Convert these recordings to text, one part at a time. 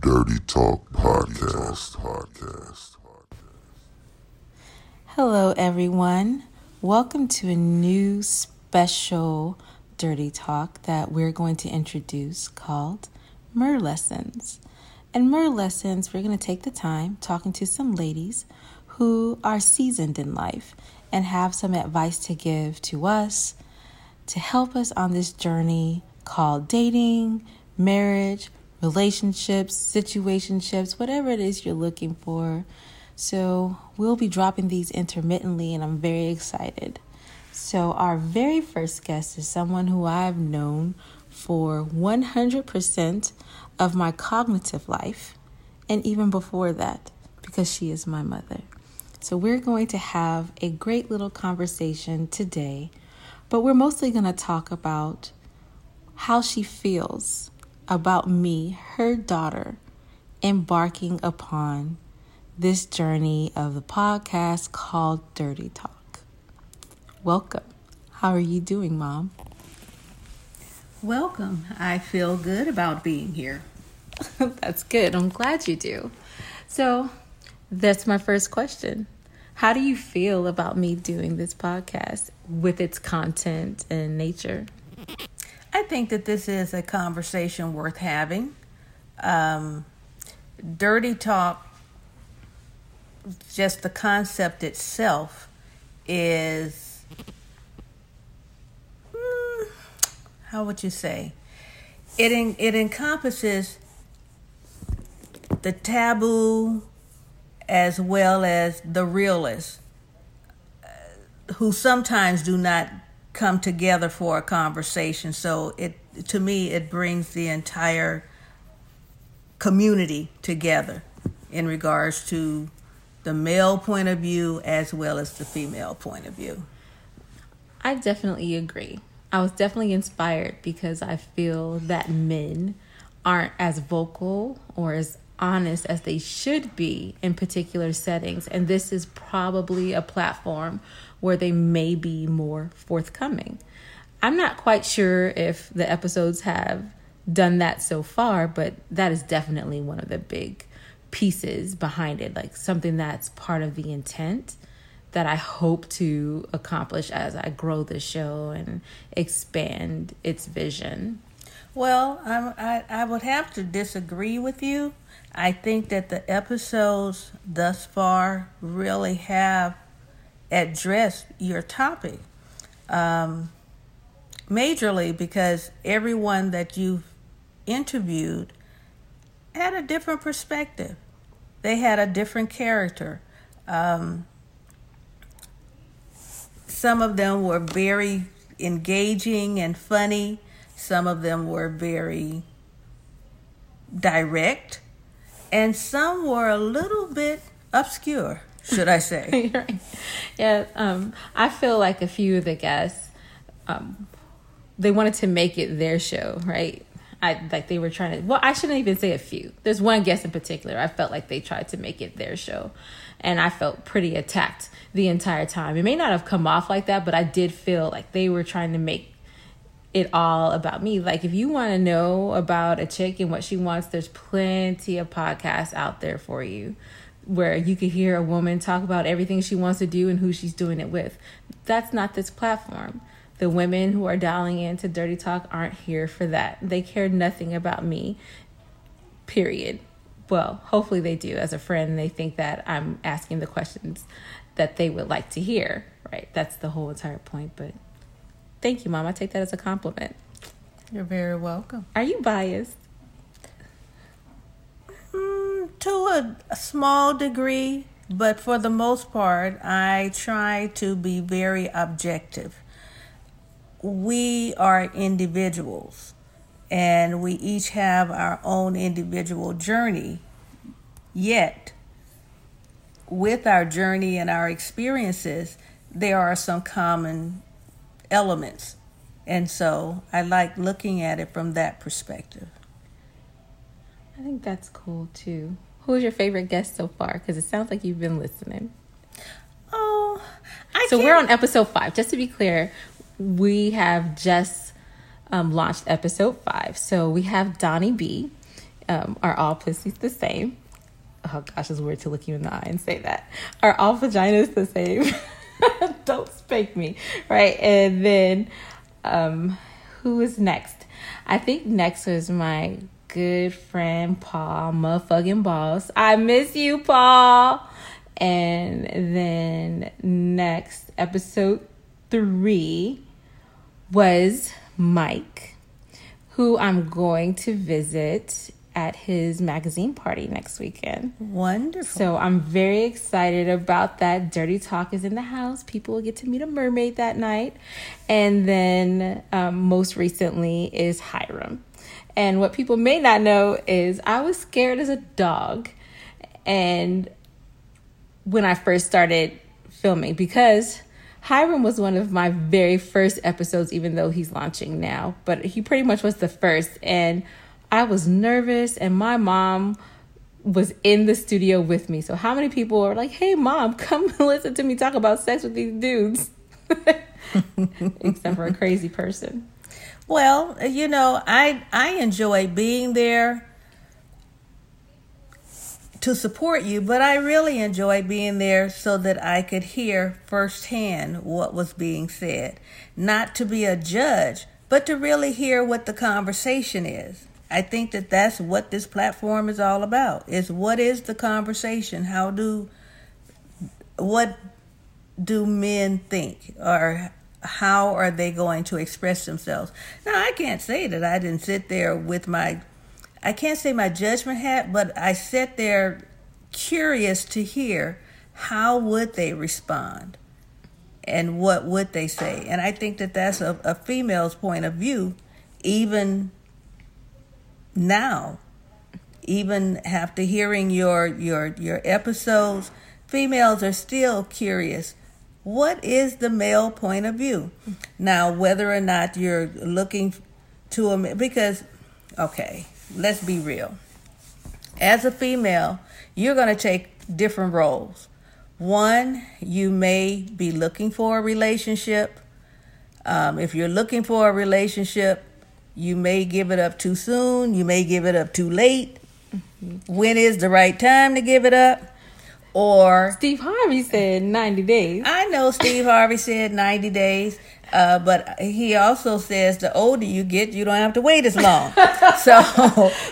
Dirty Talk Podcast. Podcast. Hello, everyone. Welcome to a new special Dirty Talk that we're going to introduce called Mer Lessons. And Mer Lessons, we're going to take the time talking to some ladies who are seasoned in life and have some advice to give to us to help us on this journey called dating, marriage, relationships, situationships, whatever it is you're looking for. So, we'll be dropping these intermittently, and I'm very excited. So, our very first guest is someone who I've known for 100% of my cognitive life, and even before that, because she is my mother. So, we're going to have a great little conversation today, but we're mostly going to talk about how she feels about me, her daughter, embarking upon this journey of the podcast called Dirty Talk. Welcome. How are you doing, Mom? Welcome. I feel good about being here. That's good. I'm glad you do. So, that's my first question. How do you feel about me doing this podcast with its content and nature? I think that this is a conversation worth having. Um, dirty talk, just the concept itself, is mm, how would you say? It en- it encompasses the taboo as well as the realists uh, who sometimes do not come together for a conversation. So it to me it brings the entire community together in regards to the male point of view as well as the female point of view. I definitely agree. I was definitely inspired because I feel that men aren't as vocal or as honest as they should be in particular settings. And this is probably a platform where they may be more forthcoming. I'm not quite sure if the episodes have done that so far, but that is definitely one of the big pieces behind it, like something that's part of the intent that I hope to accomplish as I grow the show and expand its vision. Well, I, I, I would have to disagree with you. I think that the episodes thus far really have addressed your topic um, majorly because everyone that you've interviewed had a different perspective. They had a different character. Um, some of them were very engaging and funny. Some of them were very direct and some were a little bit obscure, should I say? right. Yeah, um, I feel like a few of the guests, um, they wanted to make it their show, right? I like they were trying to. Well, I shouldn't even say a few. There's one guest in particular. I felt like they tried to make it their show, and I felt pretty attacked the entire time. It may not have come off like that, but I did feel like they were trying to make it all about me. Like if you want to know about a chick and what she wants, there's plenty of podcasts out there for you where you could hear a woman talk about everything she wants to do and who she's doing it with. That's not this platform. The women who are dialing into Dirty Talk aren't here for that. They care nothing about me. Period. Well, hopefully they do as a friend. They think that I'm asking the questions that they would like to hear, right? That's the whole entire point, but Thank you, Mom. I take that as a compliment. You're very welcome. Are you biased? Mm, to a, a small degree, but for the most part, I try to be very objective. We are individuals and we each have our own individual journey. Yet, with our journey and our experiences, there are some common elements. And so I like looking at it from that perspective. I think that's cool too. Who's your favorite guest so far? Because it sounds like you've been listening. Oh, I so can't... we're on episode five. Just to be clear, we have just um, launched episode five. So we have Donnie B. um, are all pussies the same? Oh gosh, it's weird to look you in the eye and say that. Are all vaginas the same? Don't spank me, right? And then, um, who is next? I think next was my good friend Paul, motherfucking boss. I miss you, Paul. And then next, episode three was Mike, who I'm going to visit at his magazine party next weekend. Wonderful. So I'm very excited about that. Dirty Talk is in the house. People will get to meet a mermaid that night. And then um, most recently is Hiram. And what people may not know is I was scared as a dog. And when I first started filming, because Hiram was one of my very first episodes, even though he's launching now, but he pretty much was the first. And I was nervous, and my mom was in the studio with me. So, how many people are like, hey, mom, come listen to me talk about sex with these dudes? Except for a crazy person. Well, you know, I I enjoy being there to support you, but I really enjoy being there so that I could hear firsthand what was being said. Not to be a judge, but to really hear what the conversation is. I think that that's what this platform is all about. Is what is the conversation? How do what do men think or how are they going to express themselves? Now, I can't say that I didn't sit there with my I can't say my judgment hat, but I sat there curious to hear how would they respond and what would they say. And I think that that's a, a female's point of view, even now even after hearing your your your episodes females are still curious. What is the male point of view? Now whether or not you're looking to a because okay let's be real. As a female you're going to take different roles. One you may be looking for a relationship. Um, if you're looking for a relationship you may give it up too soon. You may give it up too late. Mm-hmm. When is the right time to give it up? Or Steve Harvey said 90 days. I know Steve Harvey said 90 days. Uh, but he also says the older you get, you don't have to wait as long. so,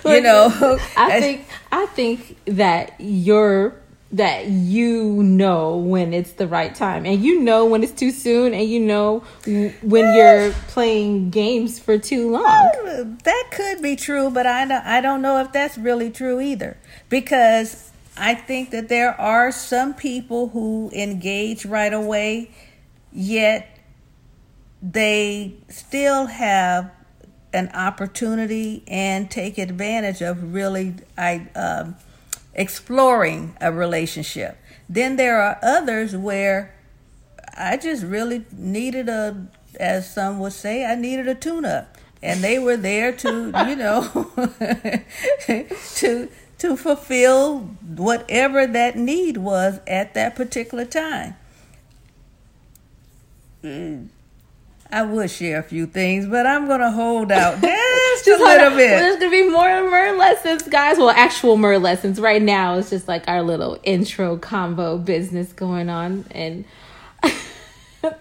you know, I think I think that you're that you know when it's the right time. And you know when it's too soon and you know when you're playing games for too long. That could be true but i don't, I don't know if that's really true either. Because i think that there are some people who engage right away yet they still have an opportunity and take advantage of really i um, exploring a relationship. Then there are others where I just really needed a, as some would say, I needed a tune up. And they were there to, you know, to to fulfill whatever that need was at that particular time. Mm. I would share a few things, but I'm going to hold out just, a little bit. Well, there's going to be more mer lessons, guys. Well, actual mer lessons. Right now, it's just like our little intro combo business going on. And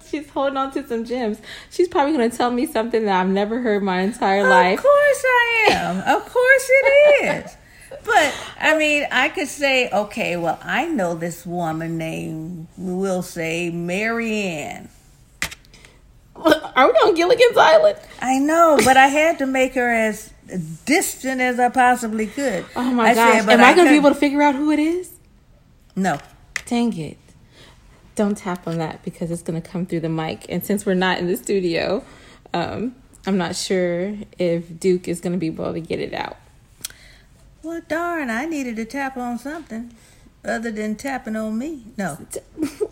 she's holding on to some gems. She's probably going to tell me something that I've never heard my entire life. Of course I am. of course it is. But I mean, I could say, okay, well, I know this woman named, we'll say, Marianne are we on Gilligan's Island? I know, but I had to make her as distant as I possibly could. Oh my I gosh! Said, Am I, I going to be able to figure out who it is? No. Dang it! Don't tap on that because it's going to come through the mic. And since we're not in the studio, um, I'm not sure if Duke is going to be able to get it out. Well, darn! I needed to tap on something other than tapping on me. No.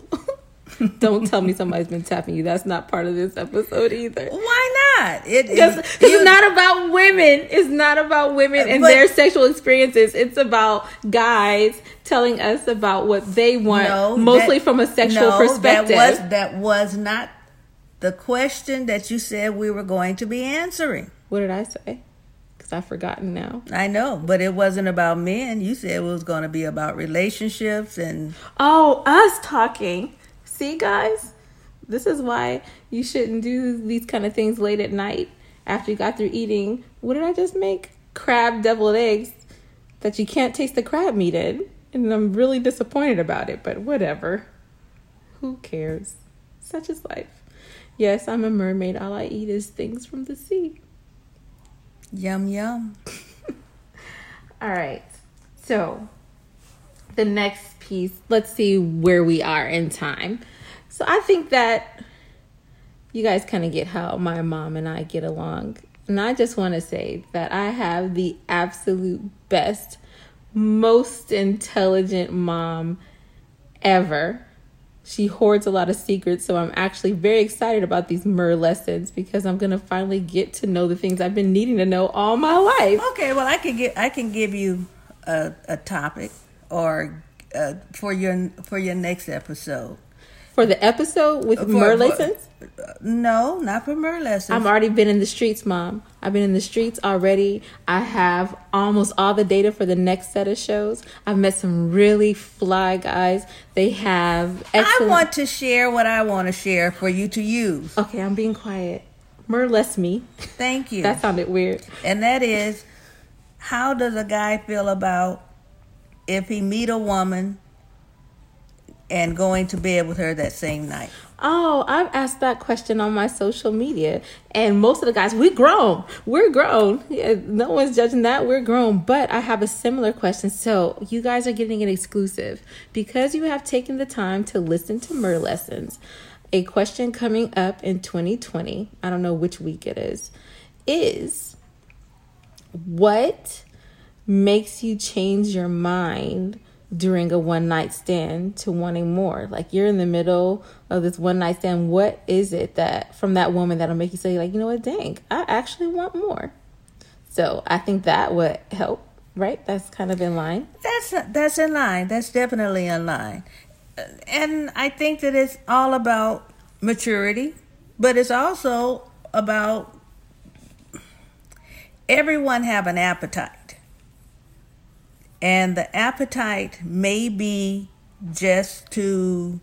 Don't tell me somebody's been tapping you. That's not part of this episode either. Why not? It, because it, it's not about women. It's not about women and but, their sexual experiences. It's about guys telling us about what they want, no, mostly that, from a sexual no, perspective. That was that was not the question that you said we were going to be answering. What did I say? because I've forgotten now. I know, but it wasn't about men. You said it was going to be about relationships and Oh, us talking. See, guys, this is why you shouldn't do these kind of things late at night after you got through eating. What did I just make? Crab deviled eggs that you can't taste the crab meat in. And I'm really disappointed about it, but whatever. Who cares? Such is life. Yes, I'm a mermaid. All I eat is things from the sea. yum yum. All right. So, the next piece, let's see where we are in time. So, I think that you guys kind of get how my mom and I get along. And I just want to say that I have the absolute best, most intelligent mom ever. She hoards a lot of secrets, so I'm actually very excited about these Mer lessons because I'm gonna finally get to know the things I've been needing to know all my life. Okay, well, I can get I can give you a, a topic or uh, for your for your next episode. For the episode with For- Mer lessons, No, not for mer lessons. I've already been in the streets, Mom. I've been in the streets already. I have almost all the data for the next set of shows. I've met some really fly guys. They have I want to share what I want to share for you to use. okay, I'm being quiet. Mer less me. Thank you. That sounded weird. and that is how does a guy feel about if he meet a woman and going to bed with her that same night? Oh, I've asked that question on my social media, and most of the guys, we grown, we're grown. Yeah, no one's judging that. We're grown, but I have a similar question. So you guys are getting an exclusive because you have taken the time to listen to Mer lessons. A question coming up in 2020. I don't know which week it is. Is what makes you change your mind during a one night stand to wanting more? Like you're in the middle of this one night stand. What is it that from that woman that'll make you say, like, you know what, dang, I actually want more? So I think that would help, right? That's kind of in line. That's that's in line. That's definitely in line. And I think that it's all about maturity, but it's also about everyone have an appetite. And the appetite may be just to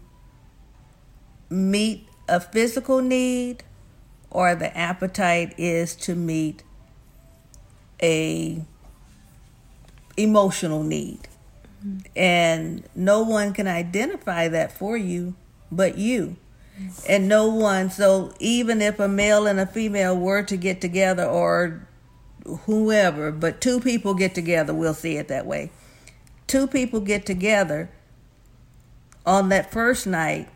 meet a physical need or the appetite is to meet a emotional need. And no one can identify that for you but you. And no one, so even if a male and a female were to get together or whoever, but two people get together, we'll see it that way. Two people get together on that first night,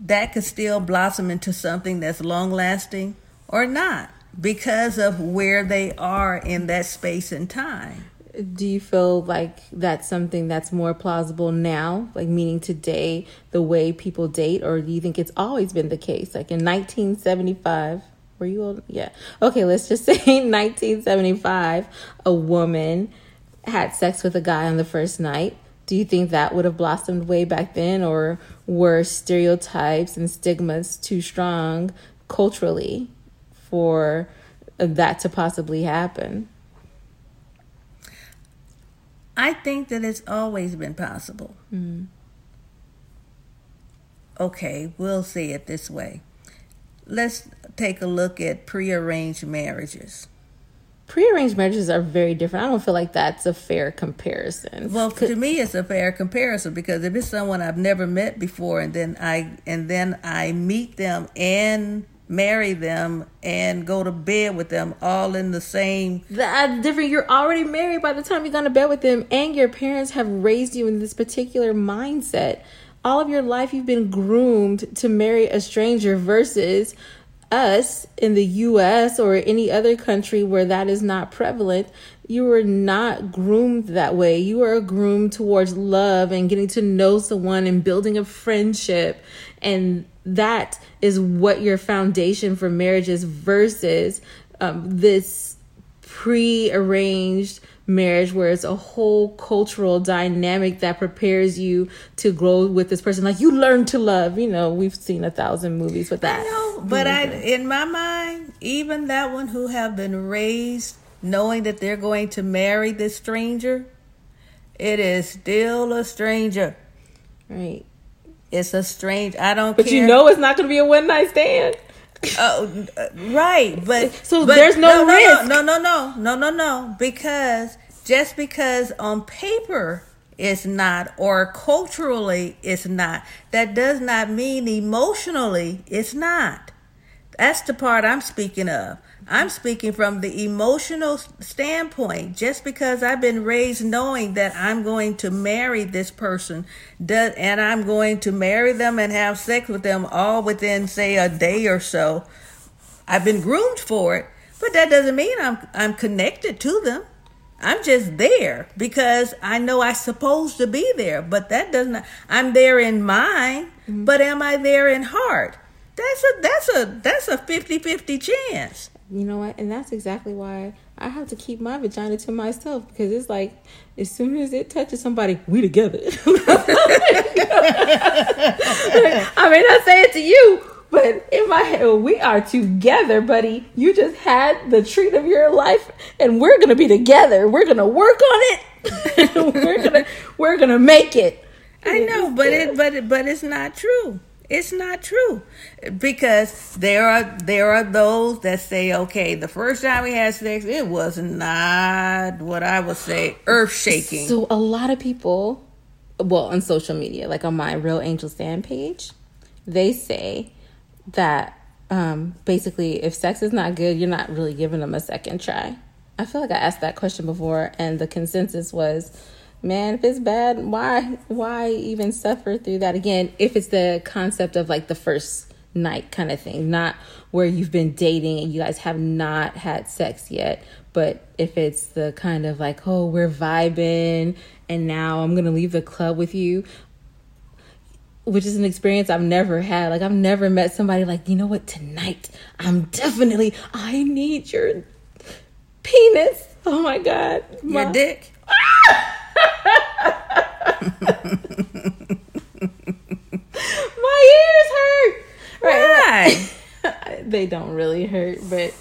that could still blossom into something that's long lasting or not because of where they are in that space and time. Do you feel like that's something that's more plausible now, like meaning today, the way people date, or do you think it's always been the case? Like in 1975, were you old? Yeah. Okay, let's just say 1975, a woman had sex with a guy on the first night. Do you think that would have blossomed way back then, or were stereotypes and stigmas too strong culturally for that to possibly happen? I think that it's always been possible. Mm. Okay, we'll see it this way. Let's take a look at prearranged marriages. Prearranged marriages are very different. I don't feel like that's a fair comparison. Well, to me, it's a fair comparison because if it's someone I've never met before, and then I and then I meet them and marry them and go to bed with them all in the same That's uh, different. You're already married by the time you go to bed with them, and your parents have raised you in this particular mindset. All of your life, you've been groomed to marry a stranger versus us in the US or any other country where that is not prevalent. You were not groomed that way. You were groomed towards love and getting to know someone and building a friendship. And that is what your foundation for marriage is versus um, this pre-arranged marriage where it's a whole cultural dynamic that prepares you to grow with this person like you learn to love you know we've seen a thousand movies with that I know, but I, in my mind, even that one who have been raised knowing that they're going to marry this stranger, it is still a stranger. Right. It's a strange. I don't But care. you know it's not going to be a one night stand. Oh, uh, right, but So but there's no risk. No, no, no, no, no, no. Because just because on paper it's not, or culturally it's not, that does not mean emotionally it's not. That's the part I'm speaking of. I'm speaking from the emotional standpoint. Just because I've been raised knowing that I'm going to marry this person, does, and I'm going to marry them and have sex with them all within, say, a day or so, I've been groomed for it. But that doesn't mean I'm I'm connected to them. I'm just there because I know I'm supposed to be there. But that doesn't. I'm there in mind, mm-hmm. but am I there in heart? That's a that's a that's a 50-50 chance. You know what? And that's exactly why I have to keep my vagina to myself because it's like as soon as it touches somebody, we together. I may not say it to you, but in my head, we are together, buddy. You just had the treat of your life, and we're gonna be together. We're gonna work on it. we're gonna we're gonna make it. I know, but it but it, but it's not true. It's not true because there are there are those that say, okay, the first time we had sex, it was not what I would say earth shaking. So a lot of people, well, on social media, like on my Real Angel Stand page, they say that um, basically, if sex is not good, you're not really giving them a second try. I feel like I asked that question before, and the consensus was, man, if it's bad, why why even suffer through that again? If it's the concept of like the first night kind of thing, not where you've been dating and you guys have not had sex yet, but if it's the kind of like, oh, we're vibing and now I'm gonna leave the club with you, which is an experience I've never had. Like I've never met somebody like, you know what, tonight I'm definitely I need your penis. Oh my god. Your My- dick. Ah! My ears hurt. Right. right. they don't really hurt, but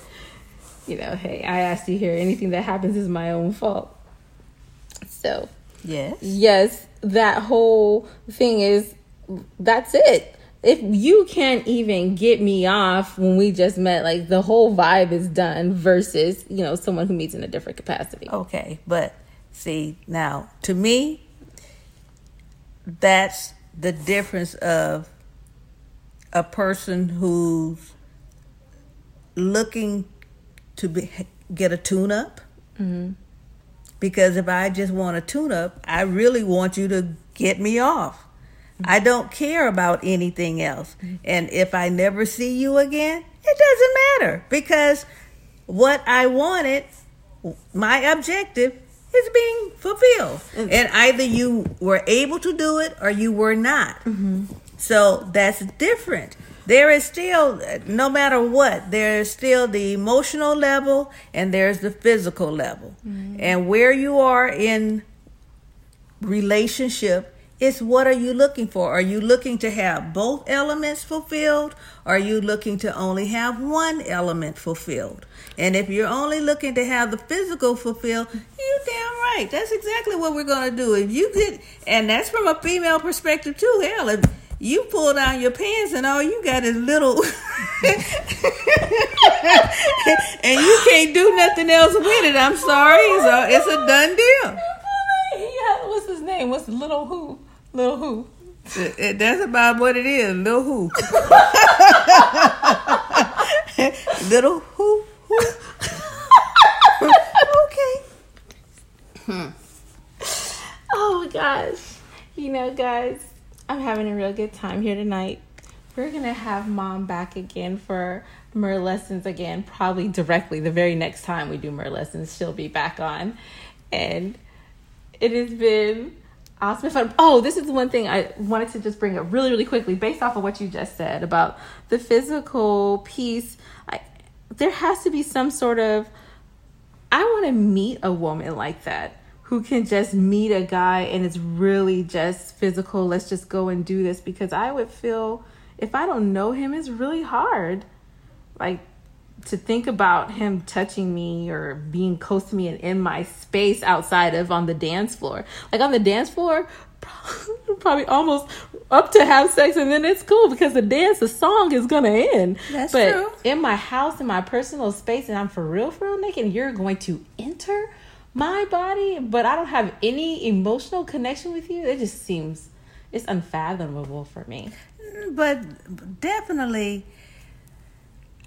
you know, hey, I asked you here. Anything that happens is my own fault. So, Yes. yes, that whole thing is that's it. If you can't even get me off when we just met, like the whole vibe is done versus, you know, someone who meets in a different capacity. Okay, but see now to me, that's the difference of a person who's looking to be, get a tune up. Mm-hmm. Because if I just want a tune up, I really want you to get me off. I don't care about anything else. And if I never see you again, it doesn't matter because what I wanted, my objective, is being fulfilled. Mm. And either you were able to do it or you were not. Mm-hmm. So that's different. There is still, no matter what, there is still the emotional level and there's the physical level. Mm-hmm. And where you are in relationship is what are you looking for? Are you looking to have both elements fulfilled? Or are you looking to only have one element fulfilled? And if you're only looking to have the physical fulfilled, you damn right. That's exactly what we're gonna do. If you get and that's from a female perspective too, hell, if you pull down your pants and all you got is little and you can't do nothing else with it, I'm sorry. So it's a done deal. What's his name? What's little who? Little who? It- it- that's about what it is. Little who. Little who. who. okay. Hmm. Oh my gosh. You know, guys, I'm having a real good time here tonight. We're going to have mom back again for Mer lessons again, probably directly the very next time we do Mer lessons, she'll be back on. And it has been fun. Oh, this is one thing I wanted to just bring up really, really quickly based off of what you just said about the physical piece. I, there has to be some sort of I want to meet a woman like that who can just meet a guy and it's really just physical. Let's just go and do this because I would feel if I don't know him, it's really hard. Like to think about him touching me or being close to me and in my space outside of on the dance floor. Like on the dance floor, probably almost up to have sex and then it's cool because the dance the song is gonna end That's but true. in my house in my personal space and i'm for real for real naked and you're going to enter my body but i don't have any emotional connection with you it just seems it's unfathomable for me mm, But definitely,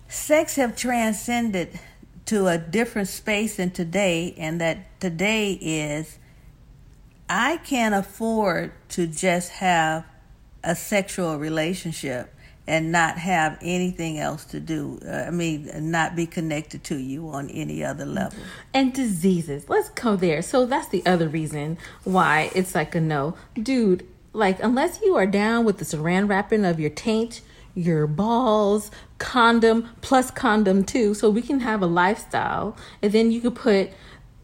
sex have transcended to a different space in today, and that today is I can't afford to just have a sexual relationship and not have anything else to do. Uh, I mean, not be connected to you on any other level. and diseases. Let's go there. So that's the other reason why it's like a no. Dude, like unless you are down with the saran wrapping of your taint, your balls, condom plus condom too, so we can have a lifestyle. And then you could put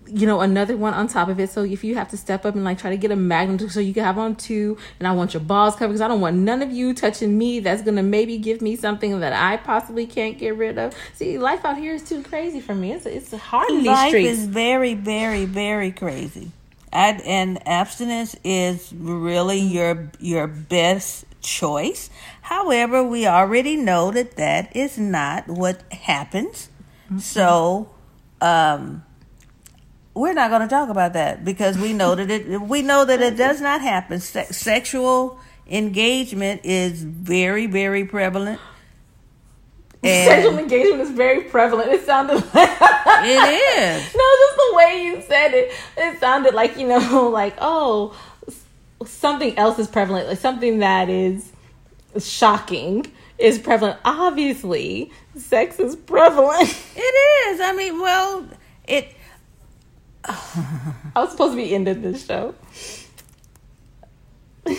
you know another one on top of it so if you have to step up and like try to get a magnum so you can have on two and i want your balls covered because i don't want none of you touching me that's gonna maybe give me something that i possibly can't get rid of see life out here is too crazy for me it's, it's hard in these Life streets is very, very, very crazy. I, and abstinence is really your your best choice. However, we already know that that is not what happens. So, um, we're not going to talk about that because we know that it we know that it does not happen. Se- sexual engagement is very, very prevalent. Sexual engagement is very prevalent. It sounded like it is. no, just the way you said it. It sounded like you know, like oh, something else is prevalent, like something that is shocking is prevalent. Obviously, sex is prevalent. It is. I mean, well, it I was supposed to be ending this show.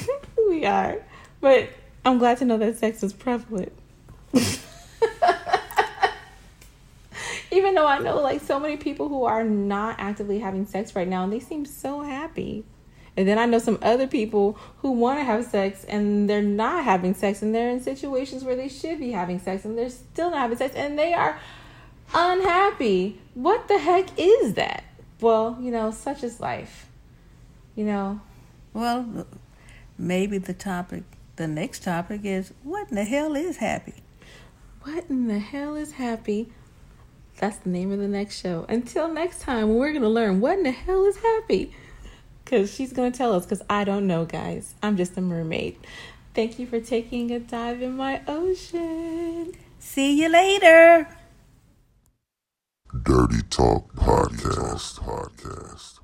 we are, but I'm glad to know that sex is prevalent. Even though I know like so many people who are not actively having sex right now and they seem so happy. And then I know some other people who want to have sex and they're not having sex and they're in situations where they should be having sex and they're still not having sex and they are unhappy. What the heck is that? Well, you know, such is life. You know, well, maybe the topic, the next topic is what in the hell is happy? what in the hell is happy? That's the name of the next show. Until next time, we're going to learn what in the hell is happy. Because she's going to tell us, because I don't know, guys. I'm just a mermaid. Thank you for taking a dive in my ocean. See you later. Dirty Talk Podcast. Podcast.